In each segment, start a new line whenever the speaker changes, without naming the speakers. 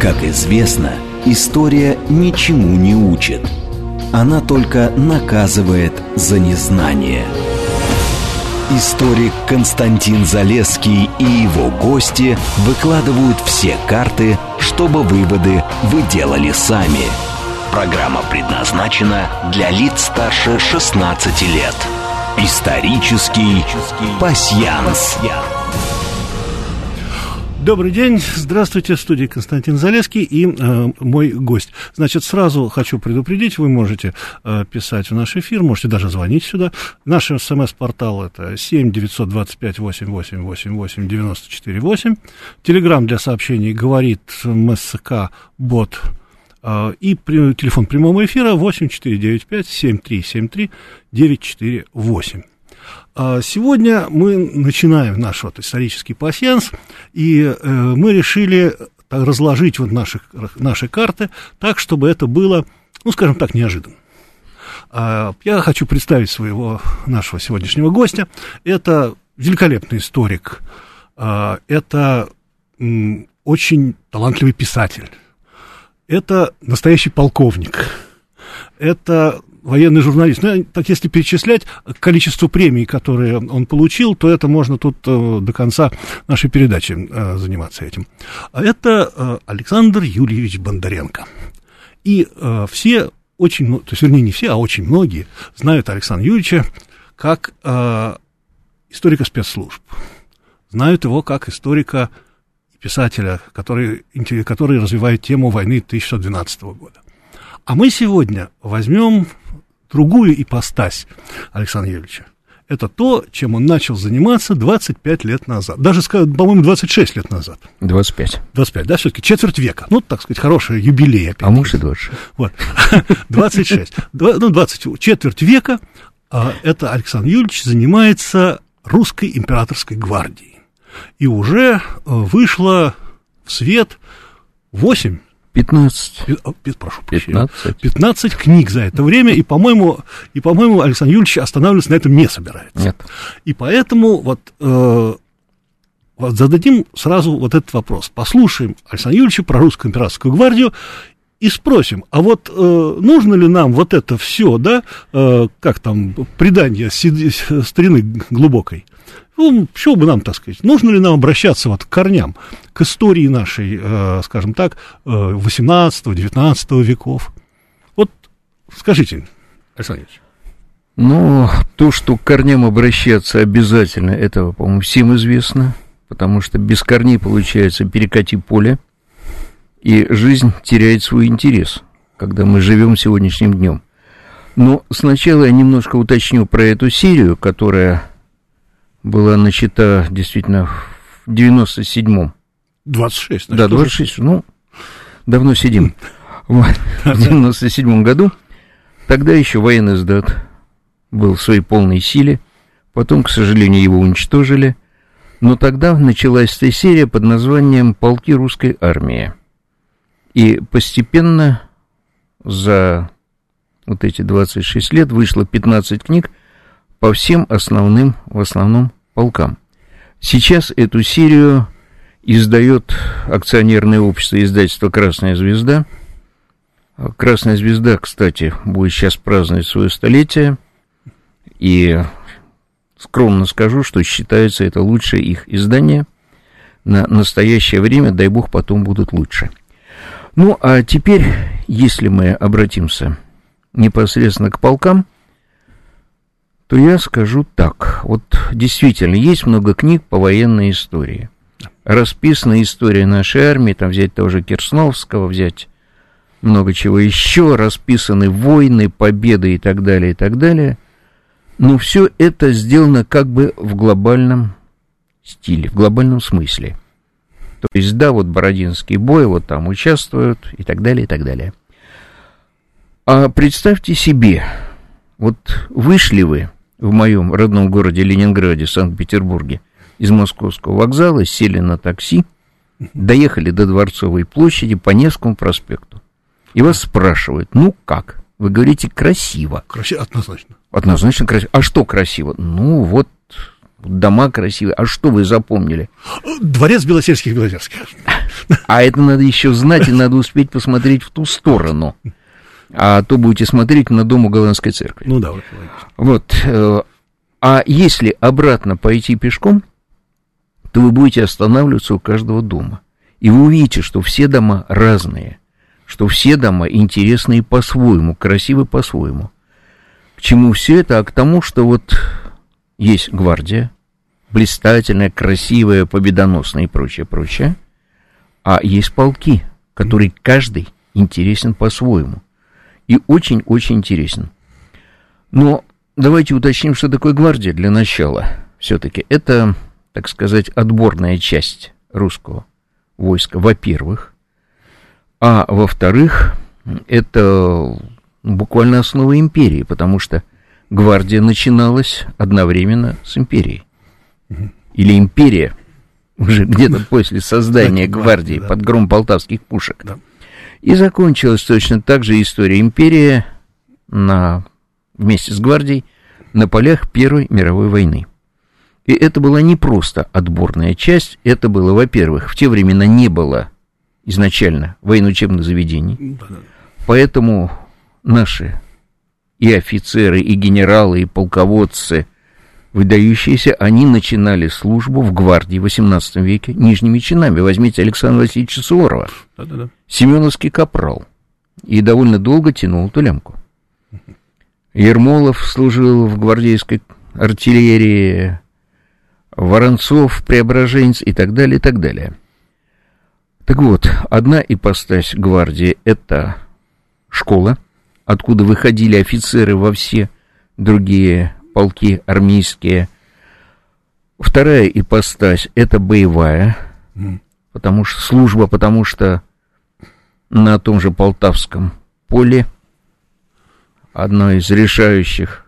Как известно, история ничему не учит. Она только наказывает за незнание. Историк Константин Залеский и его гости выкладывают все карты, чтобы выводы вы делали сами. Программа предназначена для лиц старше 16 лет. Исторический пасьянс.
Добрый день, здравствуйте, в студии Константин Залеский и э, мой гость. Значит, сразу хочу предупредить, вы можете э, писать в наш эфир, можете даже звонить сюда. Наш смс-портал это 7 925 88 88 94 8. Телеграмм для сообщений говорит МСК бот э, и при, телефон прямого эфира 8495 7373 948. А сегодня мы начинаем наш вот исторический пассианс, и э, мы решили разложить вот наши, наши карты так, чтобы это было, ну, скажем так, неожиданно. А я хочу представить своего, нашего сегодняшнего гостя. Это великолепный историк, а, это очень талантливый писатель, это настоящий полковник, это военный журналист. Ну, так если перечислять количество премий, которые он получил, то это можно тут э, до конца нашей передачи э, заниматься этим. Это э, Александр Юрьевич Бондаренко. И э, все очень, то есть, вернее, не все, а очень многие знают Александра Юрьевича как э, историка спецслужб. Знают его как историка писателя, который, который развивает тему войны 1912 года. А мы сегодня возьмем другую ипостась Александра Юрьевича. Это то, чем он начал заниматься 25 лет назад. Даже, по-моему, 26 лет назад.
25.
25, да, все-таки четверть века. Ну, так сказать, хорошая юбилей.
Опять. А может и 26.
Вот, 26. Ну, 20, четверть века. А это Александр Юрьевич занимается русской императорской гвардией. И уже э, вышло в свет 8
15.
Прошу прощения. 15. 15 книг за это время, и, по-моему, и, по-моему, Александр Юрьевич останавливаться на этом не собирается.
Нет.
И поэтому вот, э, вот зададим сразу вот этот вопрос. Послушаем Александра Юрьевича про русскую императорскую гвардию и спросим, а вот э, нужно ли нам вот это все, да, э, как там, предание старины глубокой, ну, чего бы нам, так сказать, нужно ли нам обращаться вот к корням, к истории нашей, э, скажем так, э, 18-19 веков? Вот скажите, Александр Ильич.
Ну, то, что к корням обращаться обязательно, этого, по-моему, всем известно, потому что без корней получается перекати поле, и жизнь теряет свой интерес, когда мы живем сегодняшним днем. Но сначала я немножко уточню про эту серию, которая была начата действительно в 97-м.
26,
значит, Да, 26, тоже... ну, давно сидим. В 97 году. Тогда еще военный сдат был в своей полной силе. Потом, к сожалению, его уничтожили. Но тогда началась эта серия под названием «Полки русской армии». И постепенно за вот эти 26 лет вышло 15 книг, по всем основным, в основном, полкам. Сейчас эту серию издает акционерное общество издательства «Красная звезда». «Красная звезда», кстати, будет сейчас праздновать свое столетие, и скромно скажу, что считается это лучшее их издание. На настоящее время, дай бог, потом будут лучше. Ну, а теперь, если мы обратимся непосредственно к полкам – то я скажу так. Вот действительно, есть много книг по военной истории. Расписана история нашей армии, там взять того же Керсновского, взять много чего еще, расписаны войны, победы и так далее, и так далее. Но все это сделано как бы в глобальном стиле, в глобальном смысле. То есть, да, вот Бородинский бой, вот там участвуют и так далее, и так далее. А представьте себе, вот вышли вы в моем родном городе Ленинграде, Санкт-Петербурге, из Московского вокзала, сели на такси, доехали до Дворцовой площади по Невскому проспекту. И вас спрашивают, ну как? Вы говорите красиво.
Красиво, однозначно.
Однозначно красиво. А что красиво? Ну вот дома красивые. А что вы запомнили?
Дворец Белосельских Белозерских.
А это надо еще знать, и надо успеть посмотреть в ту сторону. А то будете смотреть на дом Уголанской церкви.
Ну да, вот.
Вот. э, А если обратно пойти пешком, то вы будете останавливаться у каждого дома. И вы увидите, что все дома разные, что все дома интересные по-своему, красивы по-своему. К чему все это? А к тому, что вот есть гвардия, блистательная, красивая, победоносная и прочее, прочее, а есть полки, которые каждый интересен по-своему. И очень-очень интересен. Но давайте уточним, что такое гвардия для начала. Все-таки это, так сказать, отборная часть русского войска, во-первых. А во-вторых, это буквально основа империи, потому что гвардия начиналась одновременно с империей. Или империя уже где-то после создания гвардии под гром полтавских пушек. И закончилась точно так же история империи на, вместе с гвардией на полях Первой мировой войны. И это была не просто отборная часть, это было, во-первых, в те времена не было изначально военно-учебных заведений, поэтому наши и офицеры, и генералы, и полководцы, выдающиеся, они начинали службу в гвардии в XVIII веке нижними чинами. Возьмите Александра Васильевича Суворова,
Да, да, да.
Семеновский капрал, и довольно долго тянул эту лямку. Ермолов служил в гвардейской артиллерии, Воронцов, Преображенец и так далее, и так далее. Так вот, одна ипостась гвардии – это школа, откуда выходили офицеры во все другие полки армейские. Вторая ипостась – это боевая, потому что служба, потому что на том же Полтавском поле одно из решающих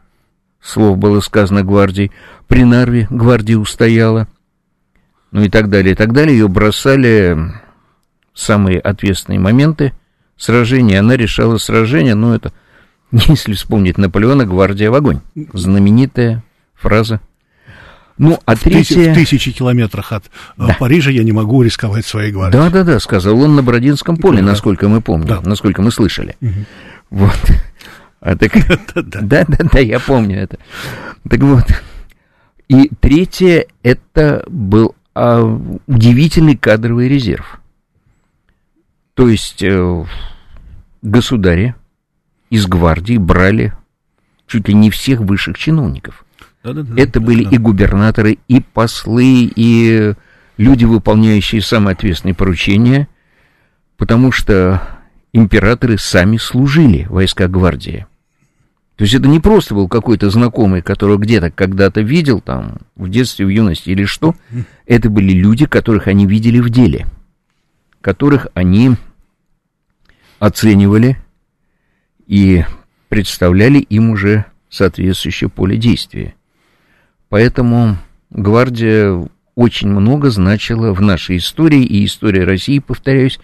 слов было сказано гвардии. При Нарве гвардия устояла. Ну и так далее, и так далее. Ее бросали в самые ответственные моменты сражения. Она решала сражения, но это, если вспомнить Наполеона, гвардия в огонь. Знаменитая фраза. Ну, а
тысяч-
третья...
в тысячи километрах от э, Парижа я не могу рисковать своей гвардией.
Да, да, да, сказал он на Бородинском поле,
Да.
насколько мы помним,
Да.
насколько мы слышали.
Мгм.
Вот. А так,
Да-да.
да, да, да, я помню это. Так вот. И третье, это был а, удивительный кадровый резерв. То есть э, государи из гвардии брали чуть ли не всех высших чиновников. Это были и губернаторы, и послы, и люди, выполняющие самые ответственные поручения, потому что императоры сами служили в войсках гвардии. То есть это не просто был какой-то знакомый, которого где-то когда-то видел, там, в детстве, в юности или что. Это были люди, которых они видели в деле, которых они оценивали и представляли им уже соответствующее поле действия. Поэтому гвардия очень много значила в нашей истории, и история России, повторяюсь,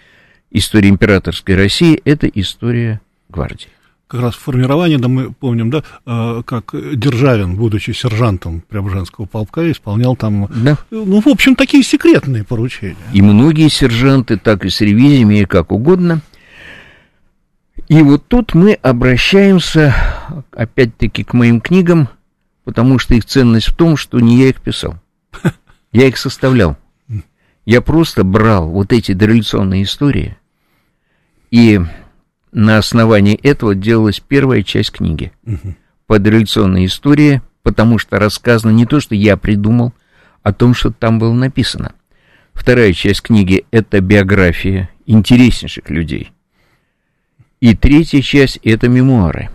история императорской России – это история гвардии.
Как раз формирование, да, мы помним, да, э, как Державин, будучи сержантом Преображенского полка, исполнял там,
Да.
ну, в общем, такие секретные поручения.
И многие сержанты, так и с ревизиями, и как угодно. И вот тут мы обращаемся, опять-таки, к моим книгам, потому что их ценность в том, что не я их писал. Я их составлял. Я просто брал вот эти дореволюционные истории, и на основании этого делалась первая часть книги по дореволюционной истории, потому что рассказано не то, что я придумал, а о том, что там было написано. Вторая часть книги – это биография интереснейших людей. И третья часть – это мемуары.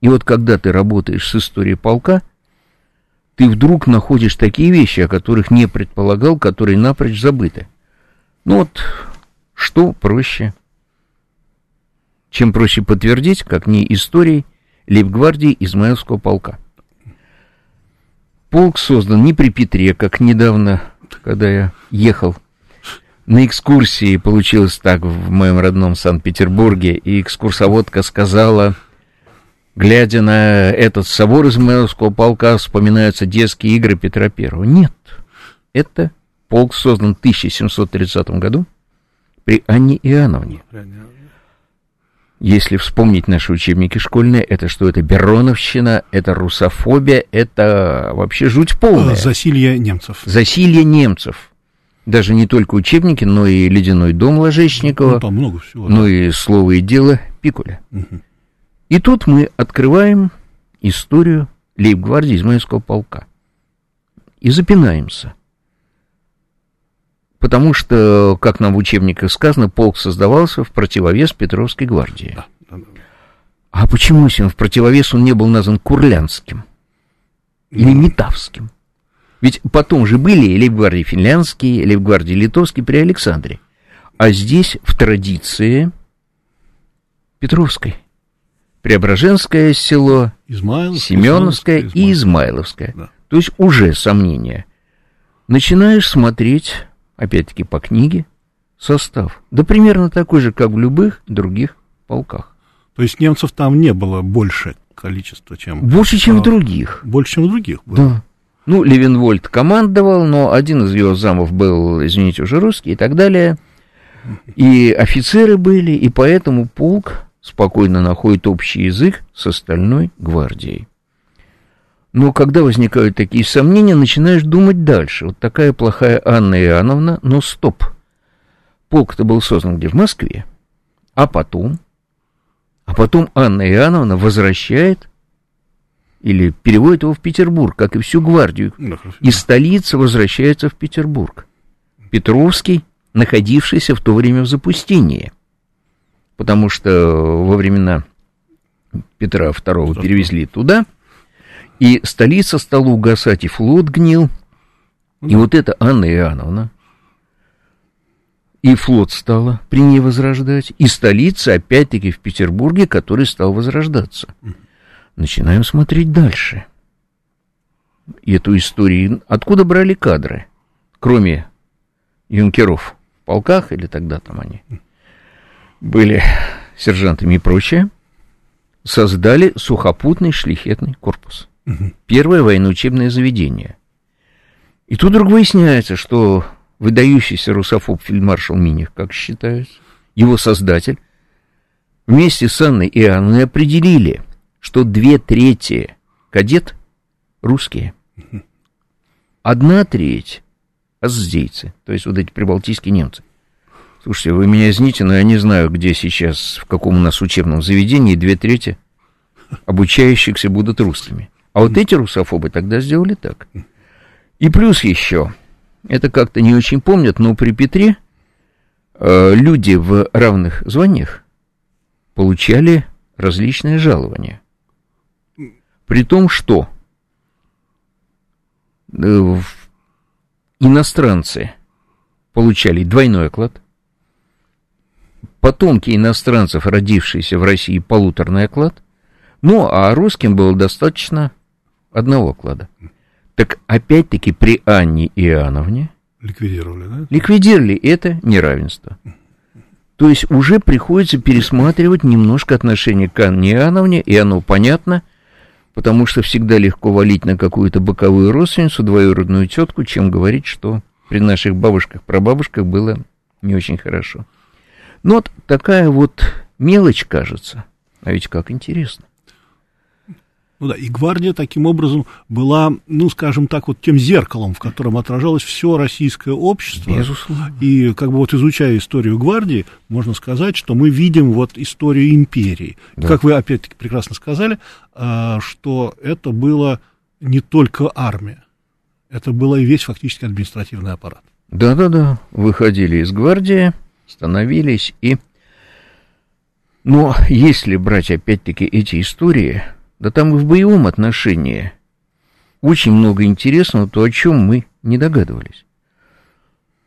И вот когда ты работаешь с историей полка, ты вдруг находишь такие вещи, о которых не предполагал, которые напрочь забыты. Ну вот, что проще? Чем проще подтвердить, как не историей лейб-гвардии Измаилского полка. Полк создан не при Петре, как недавно, когда я ехал на экскурсии, получилось так в моем родном Санкт-Петербурге, и экскурсоводка сказала, глядя на этот собор из Измайловского полка, вспоминаются детские игры Петра Первого. Нет, это полк создан в 1730 году при Анне Иоанновне. Если вспомнить наши учебники школьные, это что? Это Бероновщина, это русофобия, это вообще жуть полная.
Засилье немцев.
Засилье немцев. Даже не только учебники, но и «Ледяной дом» Ложечникова. Ну,
там много всего.
Ну да. и «Слово и дело» Пикуля. Угу. И тут мы открываем историю лейб-гвардии Измаильского полка. И запинаемся. Потому что, как нам в учебниках сказано, полк создавался в противовес Петровской гвардии. Да, да, да. А почему, если он в противовес он не был назван Курлянским? Или Метавским? Ведь потом же были лейб-гвардии финляндские, лейб-гвардии литовские при Александре. А здесь в традиции Петровской. Преображенское село,
Измайловское,
Семеновское и Измайловское. Да. То есть уже сомнения. Начинаешь смотреть опять-таки по книге, состав. Да примерно такой же, как в любых других полках.
То есть немцев там не было больше количества, чем...
Больше, чем а, в других.
Больше, чем в других было.
Да. Ну, Левенвольд командовал, но один из его замов был, извините, уже русский и так далее. И офицеры были, и поэтому полк спокойно находит общий язык с остальной гвардией. Но когда возникают такие сомнения, начинаешь думать дальше. Вот такая плохая Анна Иоанновна, но стоп. Полк-то был создан где? В Москве. А потом? А потом Анна Иоанновна возвращает или переводит его в Петербург, как и всю гвардию. И столица возвращается в Петербург. Петровский, находившийся в то время в запустении. Потому что во времена Петра II перевезли туда – и столица стала угасать, и флот гнил. И вот это Анна Иоанновна. И флот стала при ней возрождать. И столица, опять-таки, в Петербурге, который стал возрождаться. Начинаем смотреть дальше. И эту историю. Откуда брали кадры? Кроме юнкеров в полках, или тогда там они были сержантами и прочее, создали сухопутный шлихетный корпус. Первое военно-учебное заведение. И тут вдруг выясняется, что выдающийся русофоб фельдмаршал Миних, как считается, его создатель, вместе с Анной и Анной определили, что две трети кадет русские, одна треть аздейцы, то есть вот эти прибалтийские немцы. Слушайте, вы меня извините, но я не знаю, где сейчас, в каком у нас учебном заведении две трети обучающихся будут русскими. А вот эти русофобы тогда сделали так. И плюс еще, это как-то не очень помнят, но при Петре э, люди в равных званиях получали различные жалования. При том, что э, иностранцы получали двойной оклад, потомки иностранцев, родившиеся в России, полуторный оклад, ну, а русским было достаточно одного клада. Так опять-таки при Анне Иоанновне
ликвидировали, да?
Ликвидировали это неравенство. То есть уже приходится пересматривать немножко отношение к Анне Иоанновне, и оно понятно, потому что всегда легко валить на какую-то боковую родственницу, двоюродную тетку, чем говорить, что при наших бабушках, прабабушках было не очень хорошо. Но вот такая вот мелочь кажется, а ведь как интересно.
Ну да, и гвардия таким образом была, ну, скажем так, вот тем зеркалом, в котором отражалось все российское общество.
Безусловно.
И как бы вот изучая историю гвардии, можно сказать, что мы видим вот историю империи. Да. Как вы опять-таки прекрасно сказали, а, что это было не только армия, это было и весь фактически административный аппарат.
Да-да-да, выходили из гвардии, становились и... Но если брать опять-таки эти истории, да там и в боевом отношении очень много интересного, то о чем мы не догадывались.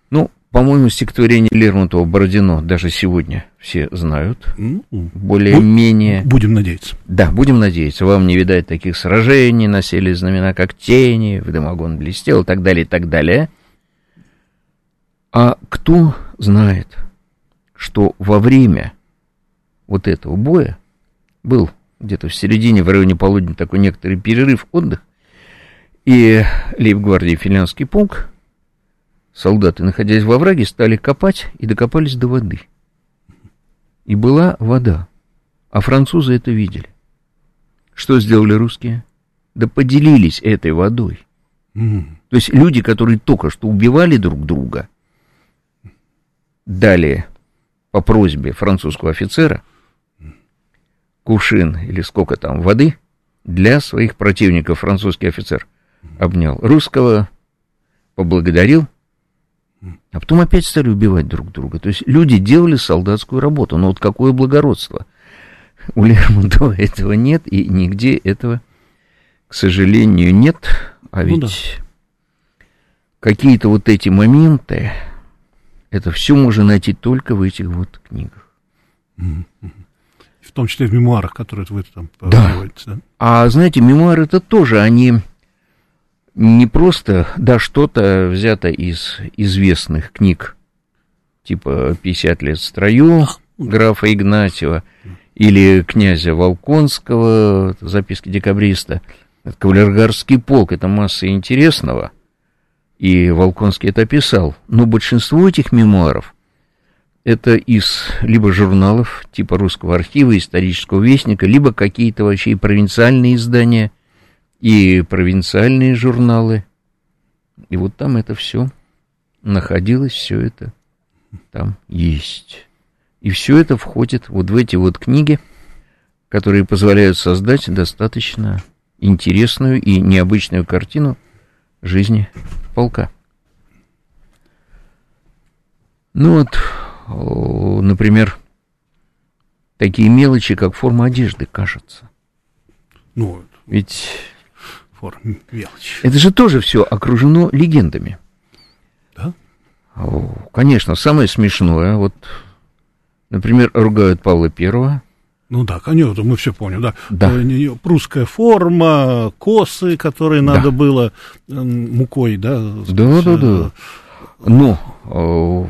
Ну, по-моему, стихотворение Лермонтова «Бородино» даже сегодня все знают. Ну, Более-менее...
Будем надеяться.
Да, будем надеяться. Вам не видать таких сражений, носили знамена как тени, в дымогон блестел и так далее, и так далее. А кто знает, что во время вот этого боя был где-то в середине, в районе полудня, такой некоторый перерыв, отдых, и лейб-гвардии финляндский полк, солдаты, находясь во враге, стали копать и докопались до воды. И была вода, а французы это видели. Что сделали русские? Да поделились этой водой. Mm. То есть люди, которые только что убивали друг друга, дали по просьбе французского офицера кувшин или сколько там воды для своих противников. Французский офицер обнял русского, поблагодарил, а потом опять стали убивать друг друга. То есть люди делали солдатскую работу. Но вот какое благородство. У Лермонтова этого нет, и нигде этого, к сожалению, нет. А ведь ну, да. какие-то вот эти моменты, это все можно найти только в этих вот книгах.
В том числе в мемуарах, которые вы там
да. да. А знаете, мемуары это тоже, они не просто, да, что-то взято из известных книг, типа «50 лет в строю» графа Игнатьева, или князя Волконского, записки декабриста, кавалергарский полк, это масса интересного, и Волконский это писал, но большинство этих мемуаров это из либо журналов типа Русского архива, Исторического вестника, либо какие-то вообще провинциальные издания – и провинциальные журналы. И вот там это все находилось, все это там есть. И все это входит вот в эти вот книги, которые позволяют создать достаточно интересную и необычную картину жизни полка. Ну вот, например, такие мелочи, как форма одежды, кажется. Ну, ведь
пор мелочь.
Это же тоже все окружено легендами.
Да?
О, конечно, самое смешное, вот, например, ругают Павла Первого.
Ну да, конечно, мы все поняли, да. да. Э, прусская форма, косы, которые да. надо было мукой, да?
Да, да, да. Но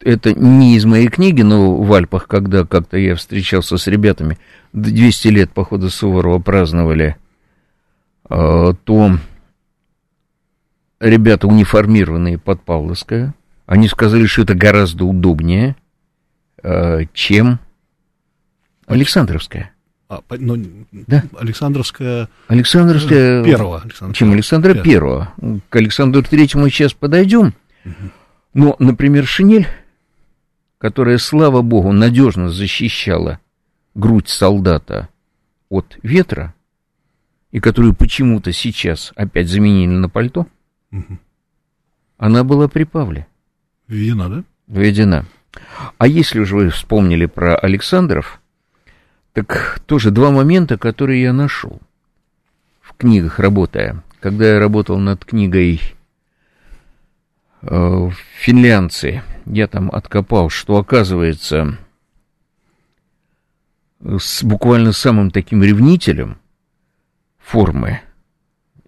это не из моей книги, но в Альпах, когда как-то я встречался с ребятами, 200 лет похода Суворова праздновали Э, то ребята униформированные под Павловское, они сказали, что это гораздо удобнее, э, чем Александровская.
А, ну, да? Александровская...
Александровская... Первого. Александра чем Александра Первого. К Александру Третьему мы сейчас подойдем. Угу. Но, например, шинель, которая, слава богу, надежно защищала грудь солдата от ветра, и которую почему-то сейчас опять заменили на пальто, угу. она была при Павле.
Введена, да?
Введена. А если уже вы вспомнили про Александров, так тоже два момента, которые я нашел в книгах, работая. Когда я работал над книгой э, «Финлянцы», я там откопал, что оказывается с буквально самым таким ревнителем – формы.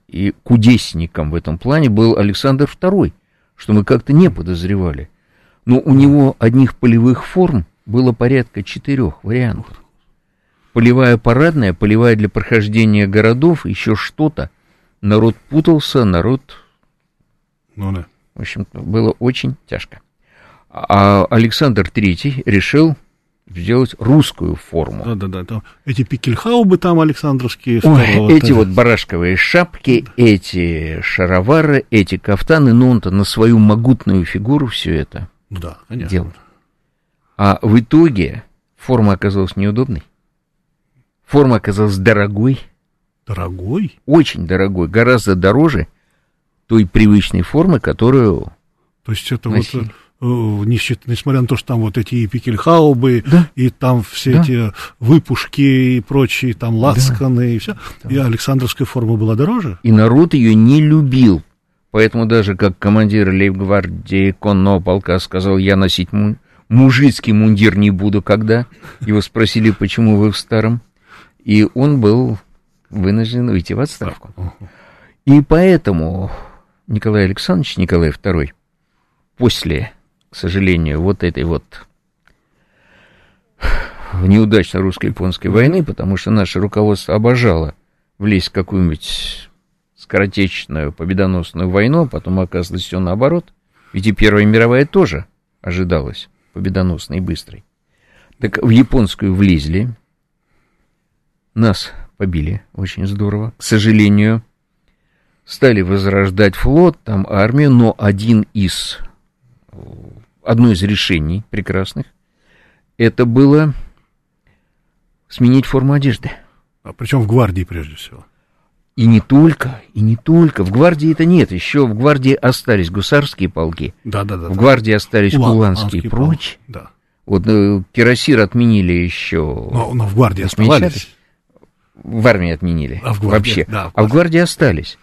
И кудесником в этом плане был Александр II, что мы как-то не подозревали. Но у него одних полевых форм было порядка четырех вариантов. Полевая парадная, полевая для прохождения городов, еще что-то. Народ путался, народ... Ну да. В общем было очень тяжко. А Александр III решил сделать русскую форму.
Да-да-да, там эти пикельхаубы там Александровские.
Ой, эти вот барашковые шапки, эти шаровары, эти кафтаны, ну он-то на свою могутную фигуру все это
ну да, конечно.
делал. А в итоге форма оказалась неудобной. Форма оказалась дорогой.
Дорогой?
Очень дорогой, гораздо дороже той привычной формы, которую
То есть это носили. вот Э, несмотря на то, что там вот эти и пикельхаубы, да? и там все да? эти выпушки и прочие там лацканы да. и все, да. и Александровская форма была дороже.
И народ ее не любил. Поэтому даже как командир лейб-гвардии конного полка сказал, я носить му- мужицкий мундир не буду, когда его спросили, почему вы в старом, и он был вынужден уйти в отставку. И поэтому Николай Александрович, Николай II, после к сожалению, вот этой вот неудачной русско-японской войны, потому что наше руководство обожало влезть в какую-нибудь скоротечную победоносную войну, а потом оказалось все наоборот. Ведь и Первая мировая тоже ожидалась победоносной и быстрой. Так в японскую влезли, нас побили очень здорово, к сожалению. Стали возрождать флот, там армию, но один из, одно из решений прекрасных, это было сменить форму одежды.
А причем в гвардии прежде всего.
И не только, и не только. В гвардии это нет. Еще в гвардии остались гусарские полки.
Да, да, да.
В гвардии остались
Улан-
куланские и прочь.
Да.
Вот э, кирасир отменили еще.
Но, но в гвардии
Восьмидесятых. В армии отменили.
А в гвардии,
Вообще.
да, в
а в гвардии остались.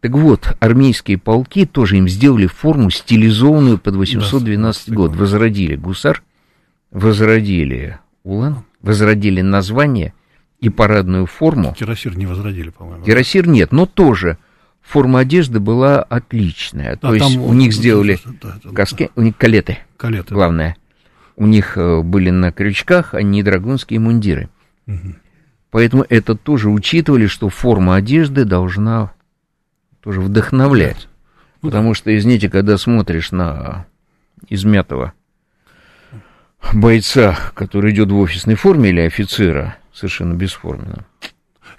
Так вот, армейские полки тоже им сделали форму, стилизованную под 812
Да,
год. Возродили гусар, возродили улан, возродили название и парадную форму.
Кирасир не возродили, по-моему.
Кирасир нет, но тоже форма одежды была отличная.
Да,
То есть у них сделали
да, да, да,
каски, у них калеты,
Калеты.
главное. У них э, были на крючках, а не драгунские мундиры.
Мгм.
Поэтому это тоже учитывали, что форма одежды должна тоже вдохновлять.
Ну
Потому что, извините, когда смотришь на измятого бойца, который идет в офисной форме, или офицера, совершенно бесформенном,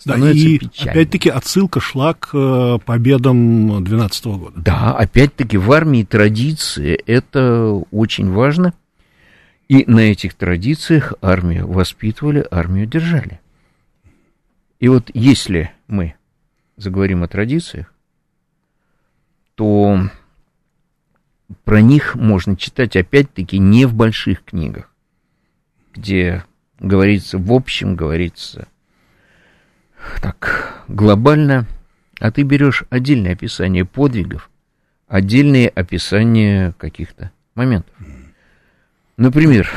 Да, и
печально.
опять-таки отсылка шла к э, победам 12 года.
Да, опять-таки в армии традиции это очень важно. И на этих традициях армию воспитывали, армию держали. И вот если мы заговорим о традициях, то про них можно читать опять-таки не в больших книгах, где говорится в общем, говорится так глобально, а ты берешь отдельное описание подвигов, отдельные описания каких-то моментов. Например,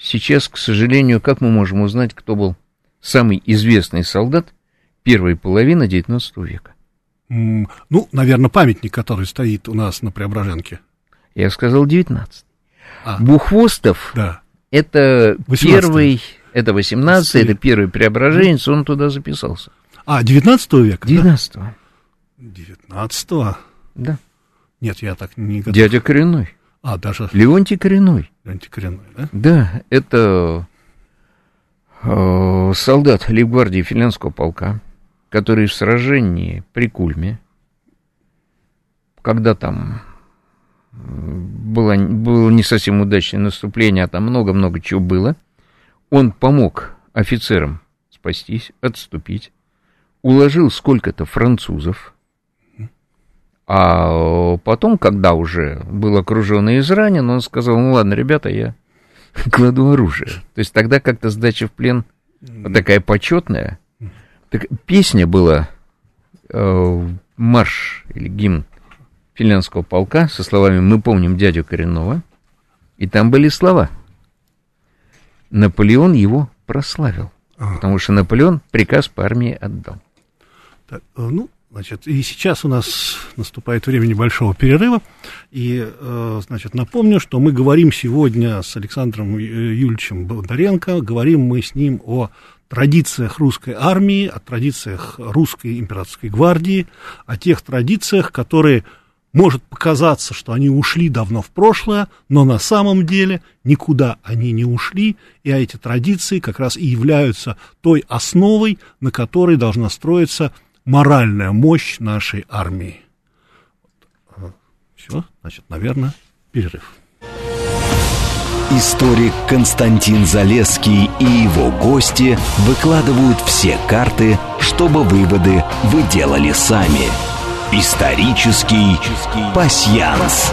сейчас, к сожалению, как мы можем узнать, кто был самый известный солдат первой половины XIX века?
Ну, наверное, памятник, который стоит у нас на Преображенке.
Я сказал 19.
А,
Бухвостов
да.
это
18-й.
первый, это 18 это первый преображенец, он туда записался.
А, 19 века?
19
19
да.
Нет, я так не готов.
Дядя Коренной,
А, даже
Леонтий Коренной.
антикоренной, да?
Да, это солдат лейбгвардии финляндского полка, который в сражении при Кульме, когда там было, было не совсем удачное наступление, а там много-много чего было, он помог офицерам спастись, отступить, уложил сколько-то французов, а потом, когда уже был окружен и изранен, он сказал, ну ладно, ребята, я кладу оружие. То есть тогда как-то сдача в плен вот такая почетная. Так, песня была э, марш или гимн финляндского полка со словами «Мы помним дядю Коренного». И там были слова. Наполеон его прославил.
А.
Потому что Наполеон приказ по армии отдал.
Так, э, ну, значит, и сейчас у нас наступает время небольшого перерыва. И, э, значит, напомню, что мы говорим сегодня с Александром Юльевичем Бондаренко, говорим мы с ним о традициях русской армии, о традициях русской императорской гвардии, о тех традициях, которые может показаться, что они ушли давно в прошлое, но на самом деле никуда они не ушли, и эти традиции как раз и являются той основой, на которой должна строиться моральная мощь нашей армии. Все, значит, наверное, перерыв.
Историк Константин Залеский и его гости выкладывают все карты, чтобы выводы вы делали сами. Исторический пасьянс.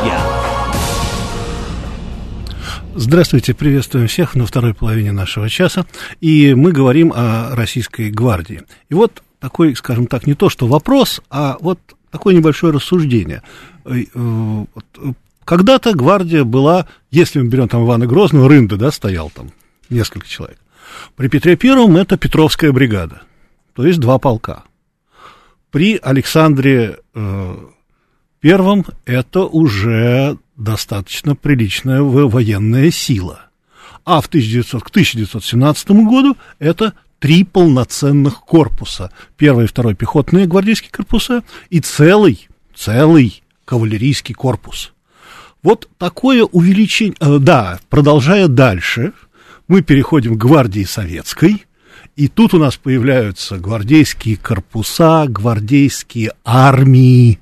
Здравствуйте, приветствуем всех на второй половине нашего часа. И мы говорим о российской гвардии. И вот такой, скажем так, не то что вопрос, а вот такое небольшое рассуждение. Э, э, э, Когда-то гвардия была, если мы берем там Ивана Грозного, Рында, да, стоял там несколько человек. При Петре Первом это Петровская бригада, то есть два полка. При Александре э, Первом это уже достаточно приличная во- военная сила. А в 1900, к 1917 году это три полноценных корпуса. Первый и второй пехотные гвардейские корпуса и целый, целый кавалерийский корпус. Вот такое увеличение... Э, да, продолжая дальше, мы переходим к гвардии советской, и тут у нас появляются гвардейские корпуса, гвардейские армии.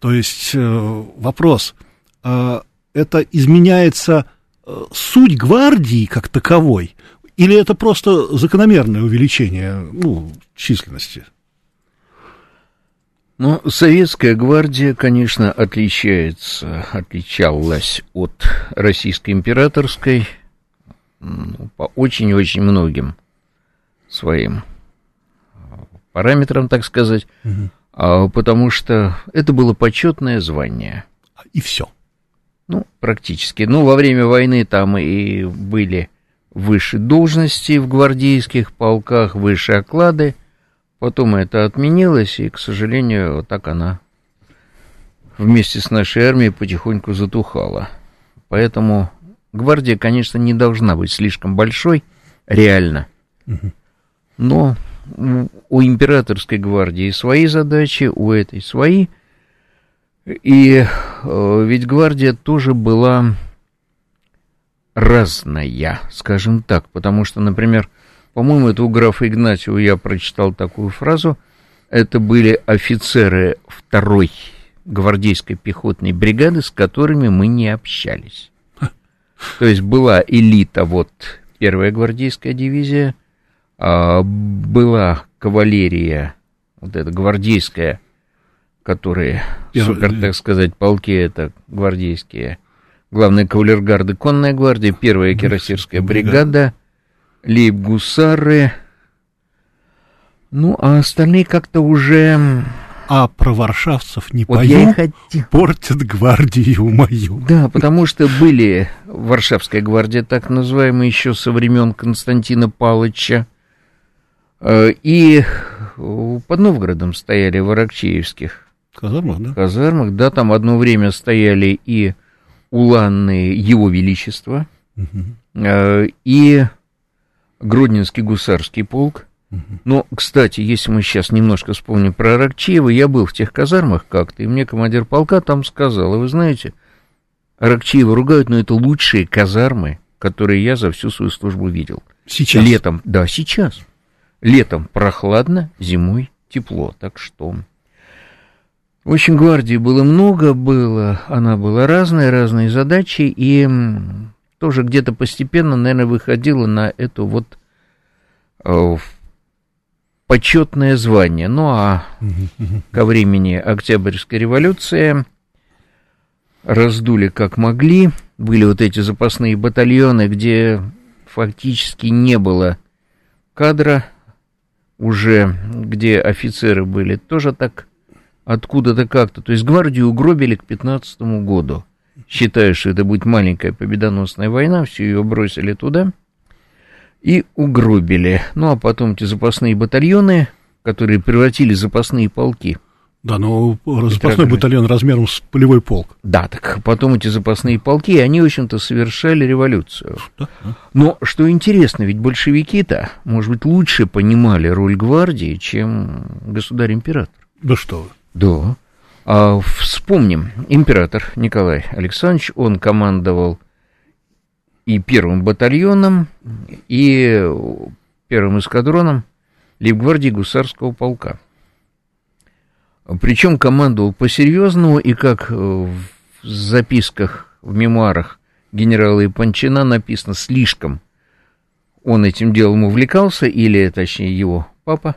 То есть э, вопрос, э, это изменяется суть гвардии как таковой, или это просто закономерное увеличение ну, численности?
Ну, советская гвардия, конечно, отличается, отличалась от российской императорской ну, по очень-очень многим своим параметрам, так сказать, угу. потому что это было почетное звание.
И все.
Ну, практически. Ну, во время войны там и были выше должности в гвардейских полках, выше оклады. Потом это отменилось, и, к сожалению, вот так она вместе с нашей армией потихоньку затухала. Поэтому гвардия, конечно, не должна быть слишком большой, реально. Но у императорской гвардии свои задачи, у этой свои. И э, ведь гвардия тоже была разная, скажем так, потому что, например, по-моему, это у графа Игнатьева я прочитал такую фразу, это были офицеры второй гвардейской пехотной бригады, с которыми мы не общались. То есть была элита, вот первая гвардейская дивизия, а, была кавалерия, вот эта гвардейская, которые, супер, так сказать, полки это гвардейские, главная кавалергарды, конная гвардия, первая кирасирская бригада, лейб-гусары, ну, а остальные как-то уже...
А про варшавцев не вот пою, хотел... портят гвардию мою.
Да, потому что были Варшавская гвардия, так называемая, еще со времен Константина Палыча, э, и под Новгородом стояли в Аракчеевских
казармах, да?
казармах, да, там одно время стояли и уланные Его Величества, угу. и Гродненский гусарский полк. Угу. Но, кстати, если мы сейчас немножко вспомним про Аракчеева, я был в тех казармах как-то, и мне командир полка там сказал, и вы знаете, Аракчеева ругают, но это лучшие казармы, которые я за всю свою службу видел.
Сейчас?
Летом, да, сейчас. Летом прохладно, зимой тепло, так что... В общем, гвардии было много, было, она была разная, разные задачи, и тоже где-то постепенно, наверное, выходила на эту вот э, почетное звание. Ну а ко времени Октябрьской революции раздули как могли. Были вот эти запасные батальоны, где фактически не было кадра уже, где офицеры были тоже так откуда-то как-то. То есть гвардию угробили к 15 году считая, что это будет маленькая победоносная война, все ее бросили туда и угробили. Ну, а потом эти запасные батальоны, которые превратили запасные полки.
Да, но запасной батальон размером с полевой полк.
Да, так потом эти запасные полки, они, в общем-то, совершали революцию. Да. Но, что интересно, ведь большевики-то, может быть, лучше понимали роль гвардии, чем государь-император.
Да что вы.
Да. А, вспомним, император Николай Александрович, он командовал и первым батальоном, и первым эскадроном Лейбгвардии гусарского полка. Причем командовал по-серьезному, и как в записках, в мемуарах генерала Ипанчина написано, слишком он этим делом увлекался, или, точнее, его папа,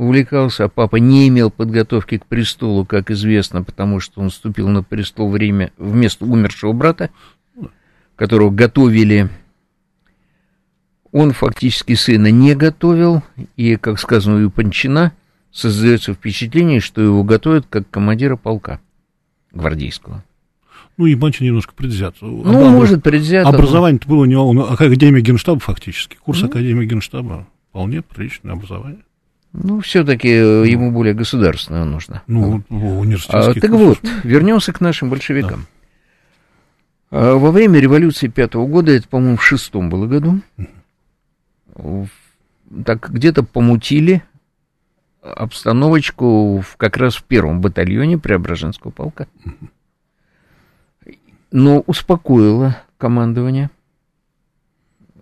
увлекался, а папа не имел подготовки к престолу, как известно, потому что он вступил на престол время вместо умершего брата, которого готовили. Он фактически сына не готовил, и, как сказано у Панчина, создается впечатление, что его готовят как командира полка гвардейского.
Ну, и Банчин немножко предвзят.
Ну, Об... может, предвзят.
Образование было у него, он академия генштаба фактически. Курс ну. академии генштаба. Вполне приличное образование.
Ну, все-таки э, ему более государственное нужно.
Ну,
университетский. А, так вот, вернемся к нашим большевикам. А во время революции пятого года, это, по-моему, в шестом было году, так где-то помутили обстановочку в, как раз в первом батальоне Преображенского полка. Но успокоило командование.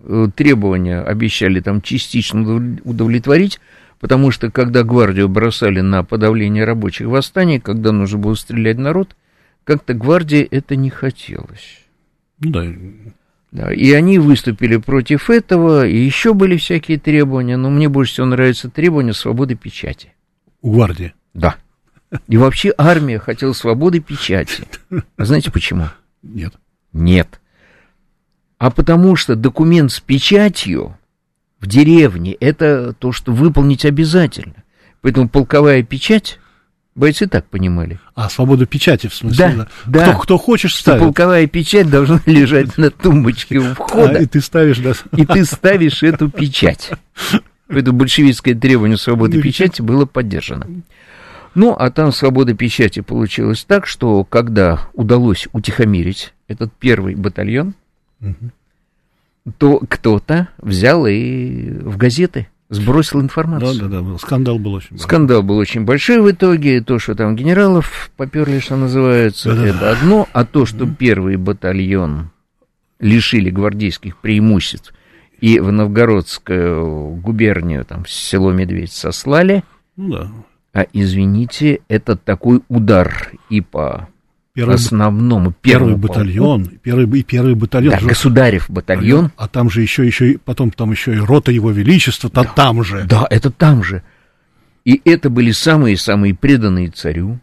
Э, требования обещали там частично удовлетворить, потому что когда гвардию бросали на подавление рабочих восстаний, когда нужно было стрелять народ, как-то гвардии это не хотелось.
Ну да.
да. И они выступили против этого, и еще были всякие требования, но мне больше всего нравится требование свободы печати.
У гвардии?
Да. И вообще армия хотела свободы печати. А знаете почему?
Нет.
Нет. А потому что документ с печатью в деревне это то, что выполнить обязательно. Поэтому полковая печать Бойцы так понимали.
А, свобода печати, в смысле?
Да, да.
Кто, кто хочешь, ставит.
полковая печать должна лежать на тумбочке у входа.
А, и ты ставишь, да.
И ты ставишь эту печать. Поэтому большевистское требование свободы печати было поддержано. Ну, а там свобода печати получилась так, что когда удалось утихомирить этот первый батальон, угу. То кто-то взял и в газеты сбросил информацию.
Да, да, да, скандал был очень
большой. Скандал был очень большой в итоге. То, что там генералов поперли, что называется, да, это да. одно. А то, что первый батальон лишили гвардейских преимуществ и в Новгородскую губернию, там, село Медведь сослали,
ну, да.
а, извините, это такой удар и по первый, основному первый
батальон, первый и первый батальон.
Да, государев батальон.
А там же еще еще потом там еще и рота его величества, да, там же.
Да, это там же. И это были самые самые преданные царю,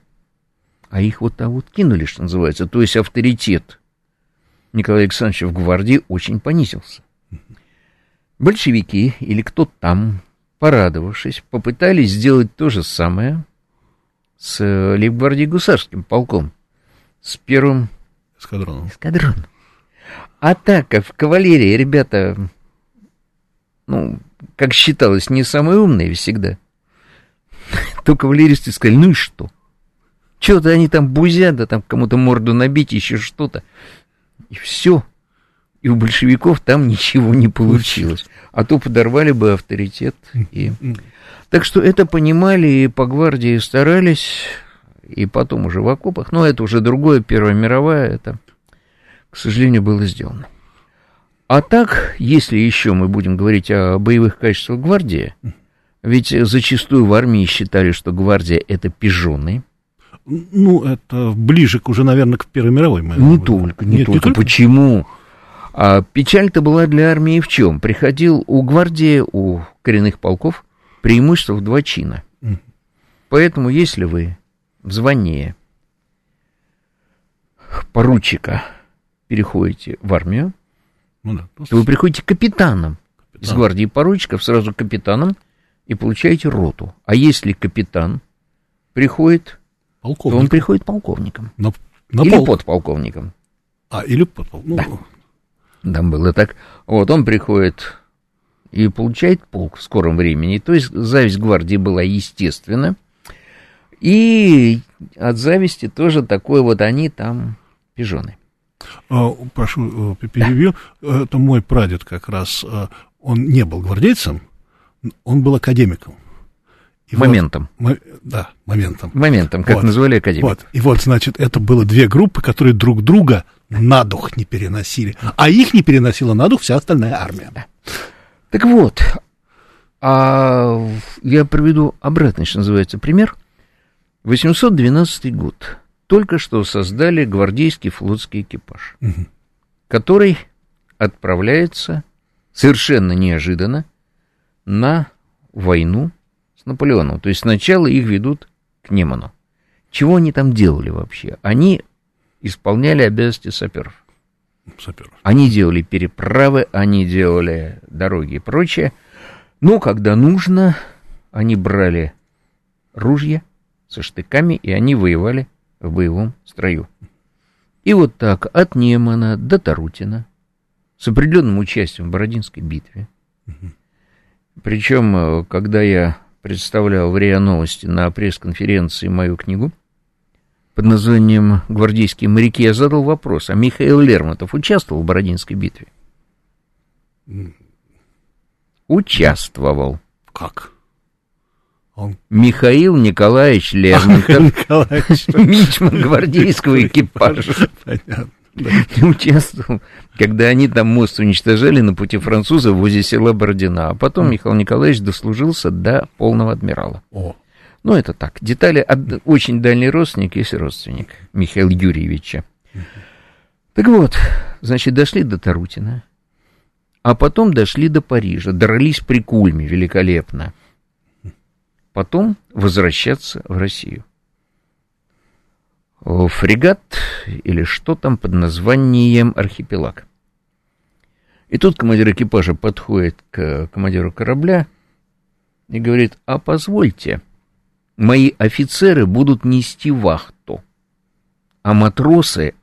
а их вот там вот кинули, что называется. То есть авторитет Николая Александровича в гвардии очень понизился. Большевики или кто там, порадовавшись, попытались сделать то же самое с э, лейб-гвардией гусарским полком с первым
эскадроном.
эскадрон. А так как в кавалерии ребята, ну, как считалось, не самые умные всегда, то кавалеристы сказали, ну и что? Что-то они там бузят, да там кому-то морду набить, еще что-то. И все. И у большевиков там ничего не получилось. А то подорвали бы авторитет. И... Так что это понимали и по гвардии старались и потом уже в окопах. Но это уже другое, Первая мировая, это, к сожалению, было сделано. А так, если еще мы будем говорить о боевых качествах гвардии, ведь зачастую в армии считали, что гвардия это пижоны.
Ну, это ближе к уже, наверное, к Первой мировой.
Не только, не Нет, только. Не только. Почему? А печаль-то была для армии в чем? Приходил у гвардии, у коренных полков преимущество в два чина. Поэтому, если вы в звании поручика переходите в армию, ну, да, то вы приходите капитаном. Капитан. Из гвардии поручиков сразу капитаном и получаете роту. А если капитан приходит, то он приходит полковником.
На, на
или пол... подполковником.
А, или подполковником.
Ну... Да. Там было так. Вот он приходит и получает полк в скором времени. То есть зависть гвардии была естественна. И от зависти тоже такой вот они там пижоны.
А, прошу, э, перебью. Да. Это мой прадед как раз. Э, он не был гвардейцем, он был академиком.
И моментом.
Вот, да, моментом.
Моментом, как вот, называли академик.
Вот. И вот, значит, это было две группы, которые друг друга на дух не переносили. А их не переносила на дух вся остальная армия. Да.
Так вот, а я приведу обратный, что называется, пример. 812 год. Только что создали гвардейский флотский экипаж, угу. который отправляется совершенно неожиданно на войну с Наполеоном. То есть сначала их ведут к Неману. Чего они там делали вообще? Они исполняли обязанности саперов.
Саперов.
Они делали переправы, они делали дороги и прочее. Но когда нужно, они брали ружья, со штыками, и они воевали в боевом строю. И вот так от Немана до Тарутина с определенным участием в Бородинской битве. Причем, э, когда я представлял в РИА Новости на пресс-конференции мою книгу, под названием «Гвардейские моряки», я задал вопрос, а Михаил Лермонтов участвовал в Бородинской битве? Участвовал.
Как?
Он... Михаил Николаевич Лермонтов, мичман гвардейского экипажа. Понятно. Да. Участвовал, когда они там мост уничтожали на пути французов возле села Бородина. А потом Михаил Николаевич дослужился до полного адмирала. О. Ну, это так. Детали. От, очень дальний родственник, есть родственник Михаила Юрьевича. Так вот, значит, дошли до Тарутина, а потом дошли до Парижа, дрались при Кульме великолепно. Потом возвращаться в Россию фрегат или что там под названием архипелаг. И тут командир экипажа подходит к командиру корабля и говорит, а позвольте, мои офицеры будут нести вахту, а матросы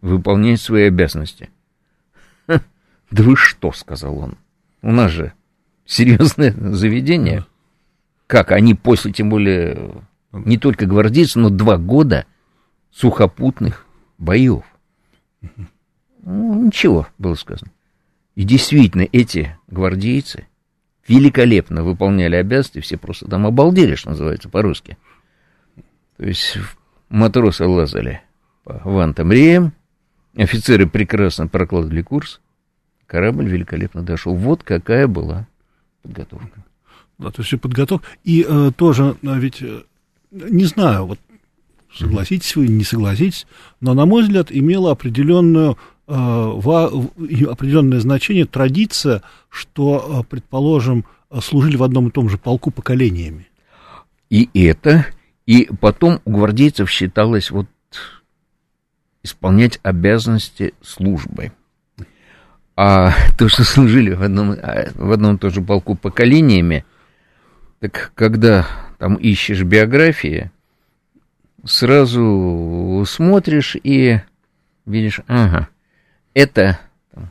выполнять свои обязанности. да вы что, сказал он, у нас же серьезное заведение. Как они после, тем более, не только гвардейцы, но два года сухопутных боев. Ну, ничего, было сказано. И действительно, эти гвардейцы великолепно выполняли обязанности, все просто там обалдели, что называется по-русски. То есть матросы лазали по вантам реям, офицеры прекрасно прокладывали курс, корабль великолепно дошел. Вот какая была подготовка.
Да, то есть и подготовка. И э, тоже э, ведь э, не знаю, вот согласитесь вы, не согласитесь, но, на мой взгляд, имело определенную, э, определенное значение традиция, что, предположим, служили в одном и том же полку поколениями.
И это, и потом у гвардейцев считалось вот исполнять обязанности службы. А то, что служили в одном, в одном и том же полку поколениями, так когда там ищешь биографии, сразу смотришь и видишь, ага, это там,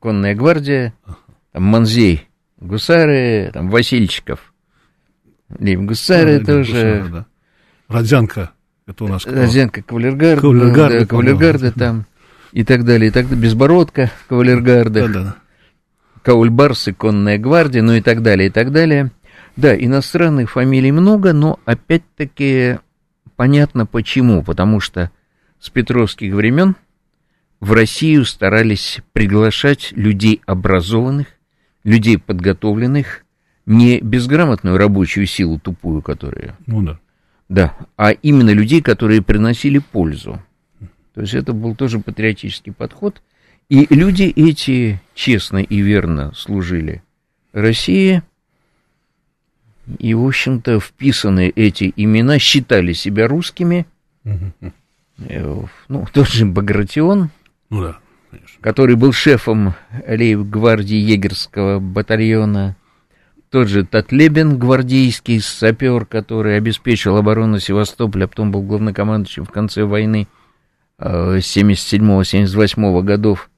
конная гвардия, там Манзей, гусары, там Васильчиков, Лев гусары да, тоже. Гусары, да.
Родзянка, это у нас
кто? Родзянка, кавалергард, кавалергарда, да, кавалергарды там и так далее, и так далее, безбородка, кавалергарда, да, да. Каульбарсы, конная гвардия, ну и так далее, и так далее. Да, иностранных фамилий много, но опять-таки понятно почему. Потому что с петровских времен в Россию старались приглашать людей образованных, людей подготовленных, не безграмотную рабочую силу тупую, которая...
Ну да.
Да, а именно людей, которые приносили пользу. То есть это был тоже патриотический подход. И люди эти честно и верно служили России, и, в общем-то, вписаны эти имена, считали себя русскими. Э, ну, тот же Багратион, ну, да, который был шефом лейб-гвардии егерского батальона. Тот же Татлебин, гвардейский сапер, который обеспечил оборону Севастополя, а потом был главнокомандующим в конце войны 77-78 э, годов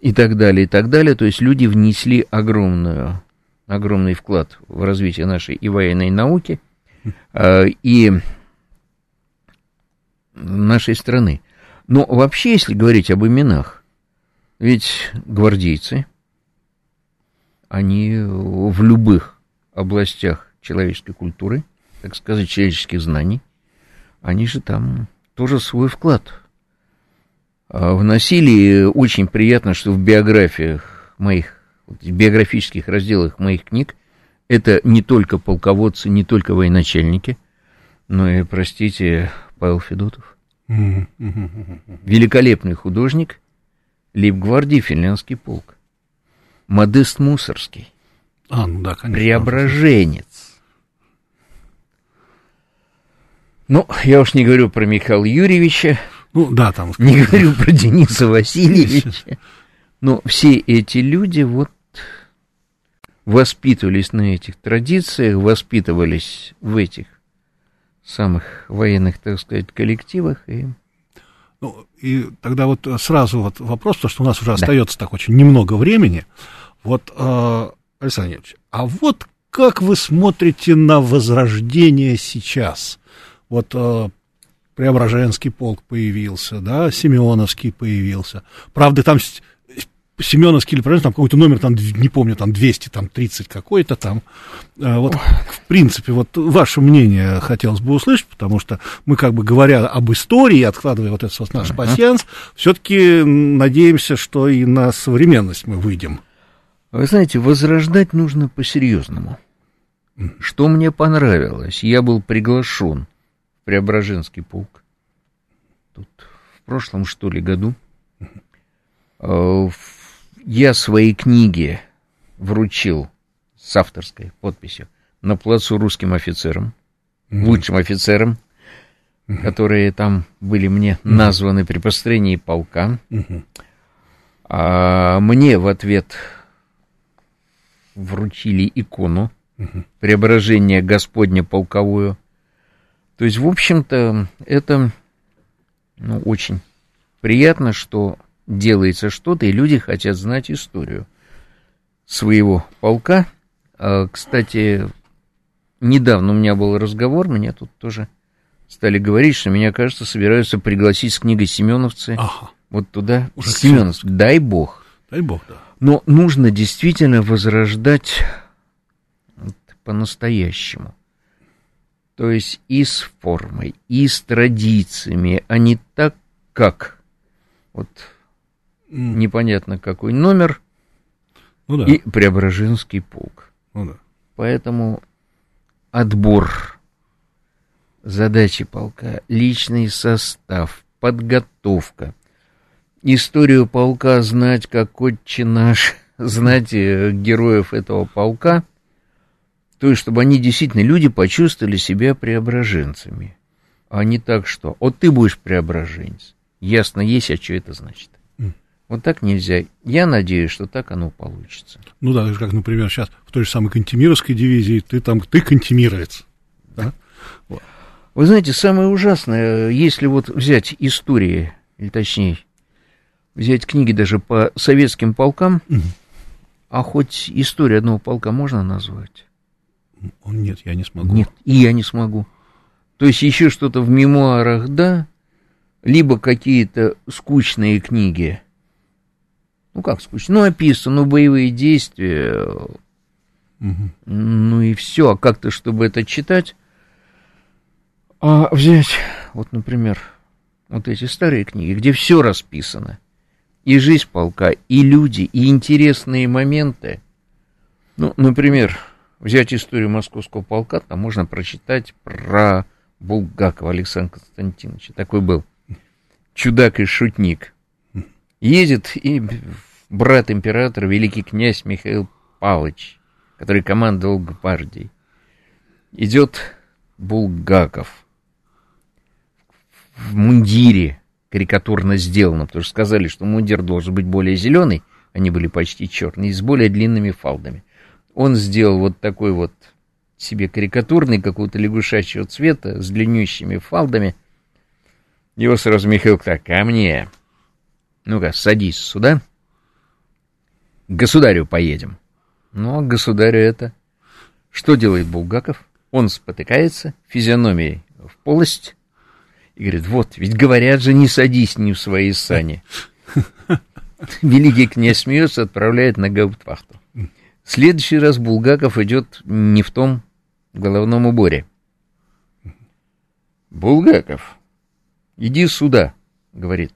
и так далее, и так далее. То есть люди внесли огромную огромный вклад в развитие нашей и военной науки, а, и нашей страны. Но вообще, если говорить об именах, ведь гвардейцы, они в любых областях человеческой культуры, так сказать, человеческих знаний, они же там тоже свой вклад а, вносили. Очень приятно, что в биографиях моих в биографических разделах моих книг это не только полководцы, не только военачальники, но и, простите, Павел Федотов. Великолепный художник, лейб-гвардии финляндский полк. Модест Мусорский.
А, ну да, конечно.
Преображенец. Ну, я уж не говорю про Михаила Юрьевича.
Ну, да, там.
Не говорю про Дениса Васильевича. Но все эти люди вот воспитывались на этих традициях, воспитывались в этих самых военных, так сказать, коллективах. И...
Ну, и тогда вот сразу вот вопрос, потому что у нас уже да. остается так очень немного времени. Вот, э, Александр Ильич, а вот как вы смотрите на возрождение сейчас? Вот э, Преображенский полк появился, да, Семеновский появился. Правда, там Семеновский или там какой-то номер, там, не помню, там 200, там 30 какой-то там. А, вот, в принципе, вот ваше мнение хотелось бы услышать, потому что мы, как бы говоря об истории, откладывая вот этот вот наш пассианс, все-таки надеемся, что и на современность мы выйдем.
Вы знаете, возрождать нужно по-серьезному. Что мне понравилось, я был приглашен в Преображенский полк. Тут в прошлом, что ли, году. А, я свои книги вручил с авторской подписью на плацу русским офицерам, mm-hmm. лучшим офицерам, mm-hmm. которые там были мне mm-hmm. названы при построении полка. Mm-hmm. А мне в ответ вручили икону угу. преображения Господня полковую. То есть, в общем-то, это ну, очень приятно, что делается что-то, и люди хотят знать историю своего полка. А, кстати, недавно у меня был разговор, мне тут тоже стали говорить, что меня, кажется, собираются пригласить с книгой Семеновцы ага. вот туда, Уже Семеновцы. Дай бог.
Дай бог, да.
Но нужно действительно возрождать по-настоящему. То есть и с формой, и с традициями, а не так, как вот mm. непонятно какой номер ну, да. и Преображенский полк. Ну, да. Поэтому отбор задачи полка, личный состав, подготовка, историю полка знать, как отче наш, знать э, героев этого полка, то есть, чтобы они действительно, люди почувствовали себя преображенцами, а не так, что «вот ты будешь преображенец». Ясно есть, а что это значит. Вот так нельзя. Я надеюсь, что так оно получится.
Ну да, как, например, сейчас в той же самой Кантемировской дивизии ты там, ты кантемировец. Да?
Вы знаете, самое ужасное, если вот взять истории, или точнее, взять книги даже по советским полкам, угу. а хоть историю одного полка можно назвать?
Нет, я не смогу.
Нет, и я не смогу. То есть еще что-то в мемуарах, да, либо какие-то скучные книги. Ну как скучно? Ну, описано, ну, боевые действия. Угу. Ну и все. А как-то, чтобы это читать, а взять, вот, например, вот эти старые книги, где все расписано. И жизнь полка, и люди, и интересные моменты. Ну, например, взять историю московского полка, там можно прочитать про Булгакова Александра Константиновича. Такой был чудак и шутник. Едет и брат императора, великий князь Михаил Павлович, который командовал гвардией. Идет Булгаков в мундире, карикатурно сделано, потому что сказали, что мундир должен быть более зеленый, они были почти черные, с более длинными фалдами. Он сделал вот такой вот себе карикатурный, какого-то лягушачьего цвета, с длиннющими фалдами. Его сразу Михаил так, ко мне. Ну-ка, садись сюда. К государю поедем. Ну, а государю это... Что делает Булгаков? Он спотыкается, физиономией в полость, и говорит, вот, ведь говорят же, не садись ни в свои сани. Великий князь смеется, отправляет на гауптвахту. следующий раз Булгаков идет не в том головном уборе. Булгаков, иди сюда, говорит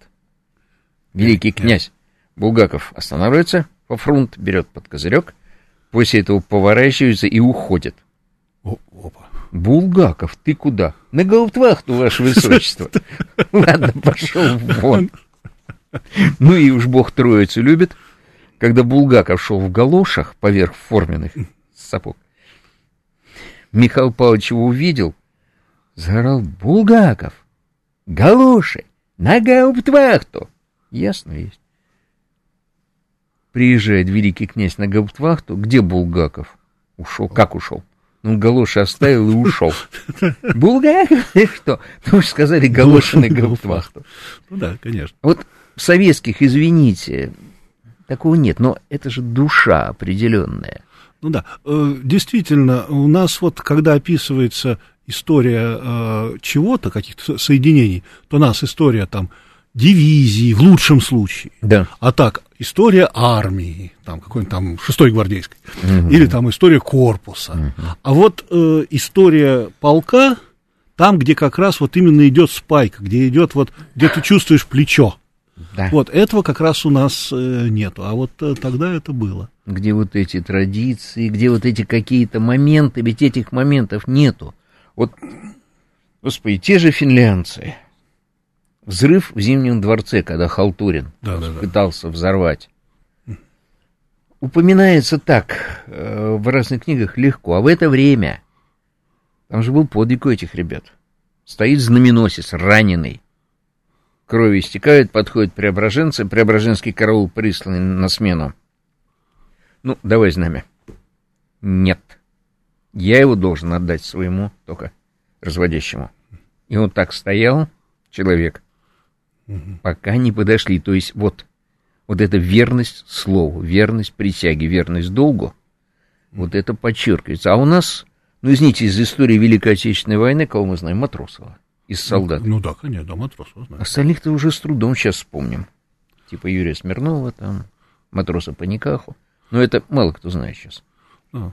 великий князь. Булгаков останавливается, по фронт берет под козырек, после этого поворачивается и уходит. Опа. Булгаков, ты куда? На гауптвахту, ваше высочество. Ладно, пошел вон. Ну и уж бог троицу любит. Когда Булгаков шел в галошах поверх форменных сапог, Михаил Павлович его увидел, заорал Булгаков, галоши, на гауптвахту. Ясно есть. Приезжает великий князь на гауптвахту, где Булгаков? Ушел. Как ушел? Ну, галоши оставил и ушел. Булгаков? Что? Ну, сказали галоши на гауптвахту.
Ну да, конечно.
Вот в советских, извините, такого нет, но это же душа определенная.
Ну да, э, действительно, у нас вот, когда описывается история э, чего-то, каких-то соединений, то нас история там дивизии в лучшем случае.
Да.
А так, история армии, там какой-нибудь там шестой гвардейской, угу. или там история корпуса. Угу. А вот э, история полка, там, где как раз вот именно идет спайка, где идет вот, где ты чувствуешь плечо. Да. Вот этого как раз у нас э, нету, а вот э, тогда это было.
Где вот эти традиции, где вот эти какие-то моменты, ведь этих моментов нету. Вот, господи, те же финлянцы, Взрыв в Зимнем дворце, когда Халтурин да, да, пытался да. взорвать. Упоминается так э, в разных книгах легко, а в это время там же был подвиг у этих ребят. Стоит знаменосец, раненый. Крови истекают, подходят преображенцы, преображенский караул присланный на смену. Ну, давай знамя. Нет. Я его должен отдать своему только разводящему. И он так стоял, человек, угу. пока не подошли. То есть вот, вот эта верность слову, верность присяге, верность долгу, вот это подчеркивается. А у нас, ну, извините, из истории Великой Отечественной войны, кого мы знаем? Матросова, из солдат.
Ну, ну да, конечно, да, Матросова
знаем. Остальных-то уже с трудом сейчас вспомним. Типа Юрия Смирнова там, матроса по Никаху. Но это мало кто знает сейчас. А.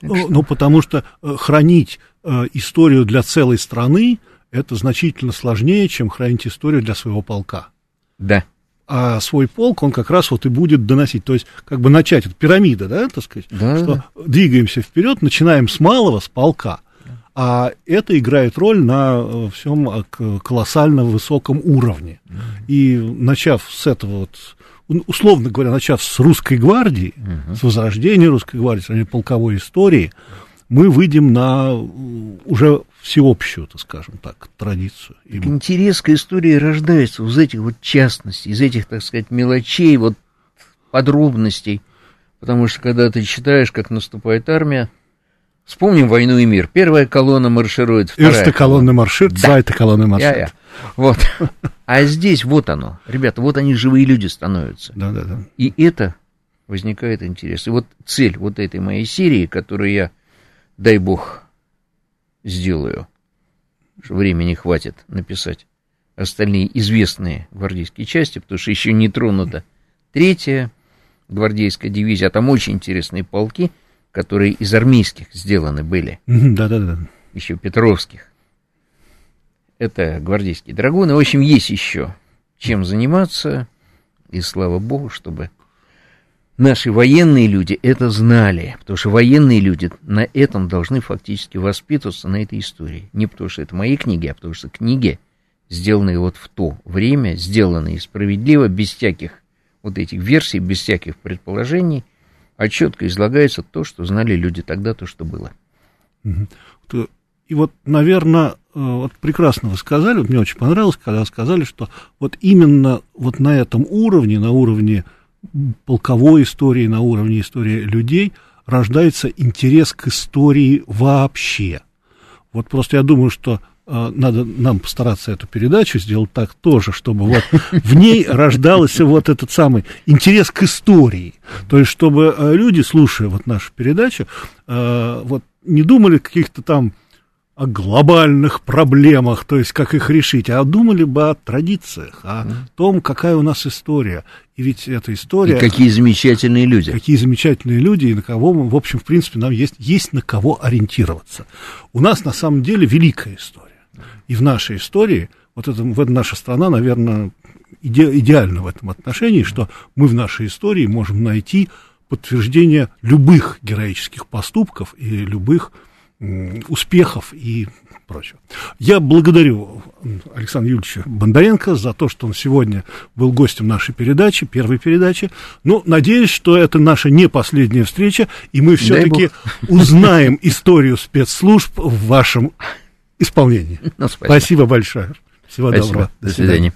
Ну, ну, потому что э, хранить э, историю для целой страны это значительно сложнее, чем хранить историю для своего полка.
Да.
А свой полк, он как раз вот и будет доносить. То есть, как бы начать, это пирамида, да, так сказать, да, что двигаемся вперед, начинаем с малого, с полка. А это играет роль на э, всем э, колоссально высоком уровне. И начав с этого вот, условно говоря, начав с русской гвардии, uh с возрождения русской гвардии, с полковой истории, мы выйдем на уже всеобщую, так скажем так, традицию.
Так интерес к истории рождается из этих вот частностей, из этих, так сказать, мелочей, вот подробностей. Потому что когда ты читаешь, как наступает армия, вспомним «Войну и мир». Первая колонна марширует,
вторая Эрста колонна марширует, да. zweite колонна марширует.
Вот. А здесь вот оно. Ребята, вот они живые люди становятся.
Да, да, да.
И это возникает интерес. И вот цель вот этой моей серии, которую я дай бог, сделаю, что времени хватит написать остальные известные гвардейские части, потому что еще не тронута третья гвардейская дивизия, а там очень интересные полки, которые из армейских сделаны были.
Да-да-да.
Еще Петровских. Это гвардейские драгуны. В общем, есть еще чем заниматься, и слава богу, чтобы Наши военные люди это знали, потому что военные люди на этом должны фактически воспитываться, на этой истории. Не потому что это мои книги, а потому что книги, сделанные вот в то время, сделанные справедливо, без всяких вот этих версий, без всяких предположений, а четко излагается то, что знали люди тогда, то, что было.
И вот, наверное, э, вот прекрасно вы сказали, вот мне очень понравилось, когда сказали, что вот именно вот на этом уровне, на уровне полковой истории, на уровне истории людей, рождается интерес к истории вообще. Вот просто я думаю, что э, надо нам постараться эту передачу сделать так тоже, чтобы вот в ней рождался вот этот самый интерес к истории. То есть, чтобы э, люди, слушая вот нашу передачу, э, вот не думали каких-то там о глобальных проблемах, то есть как их решить, а думали бы о традициях, о том, какая у нас история. И ведь эта история...
И какие замечательные люди.
Какие замечательные люди, и на кого мы, в общем, в принципе, нам есть, есть на кого ориентироваться. У нас на самом деле великая история. И в нашей истории, вот это, вот наша страна, наверное, иде, идеальна в этом отношении, что мы в нашей истории можем найти подтверждение любых героических поступков и любых успехов и прочего. Я благодарю Александра Юрьевича Бондаренко за то, что он сегодня был гостем нашей передачи, первой передачи. Ну, надеюсь, что это наша не последняя встреча, и мы все-таки узнаем историю спецслужб в вашем исполнении. Ну, спасибо. спасибо большое. Всего спасибо. доброго.
До, До свидания.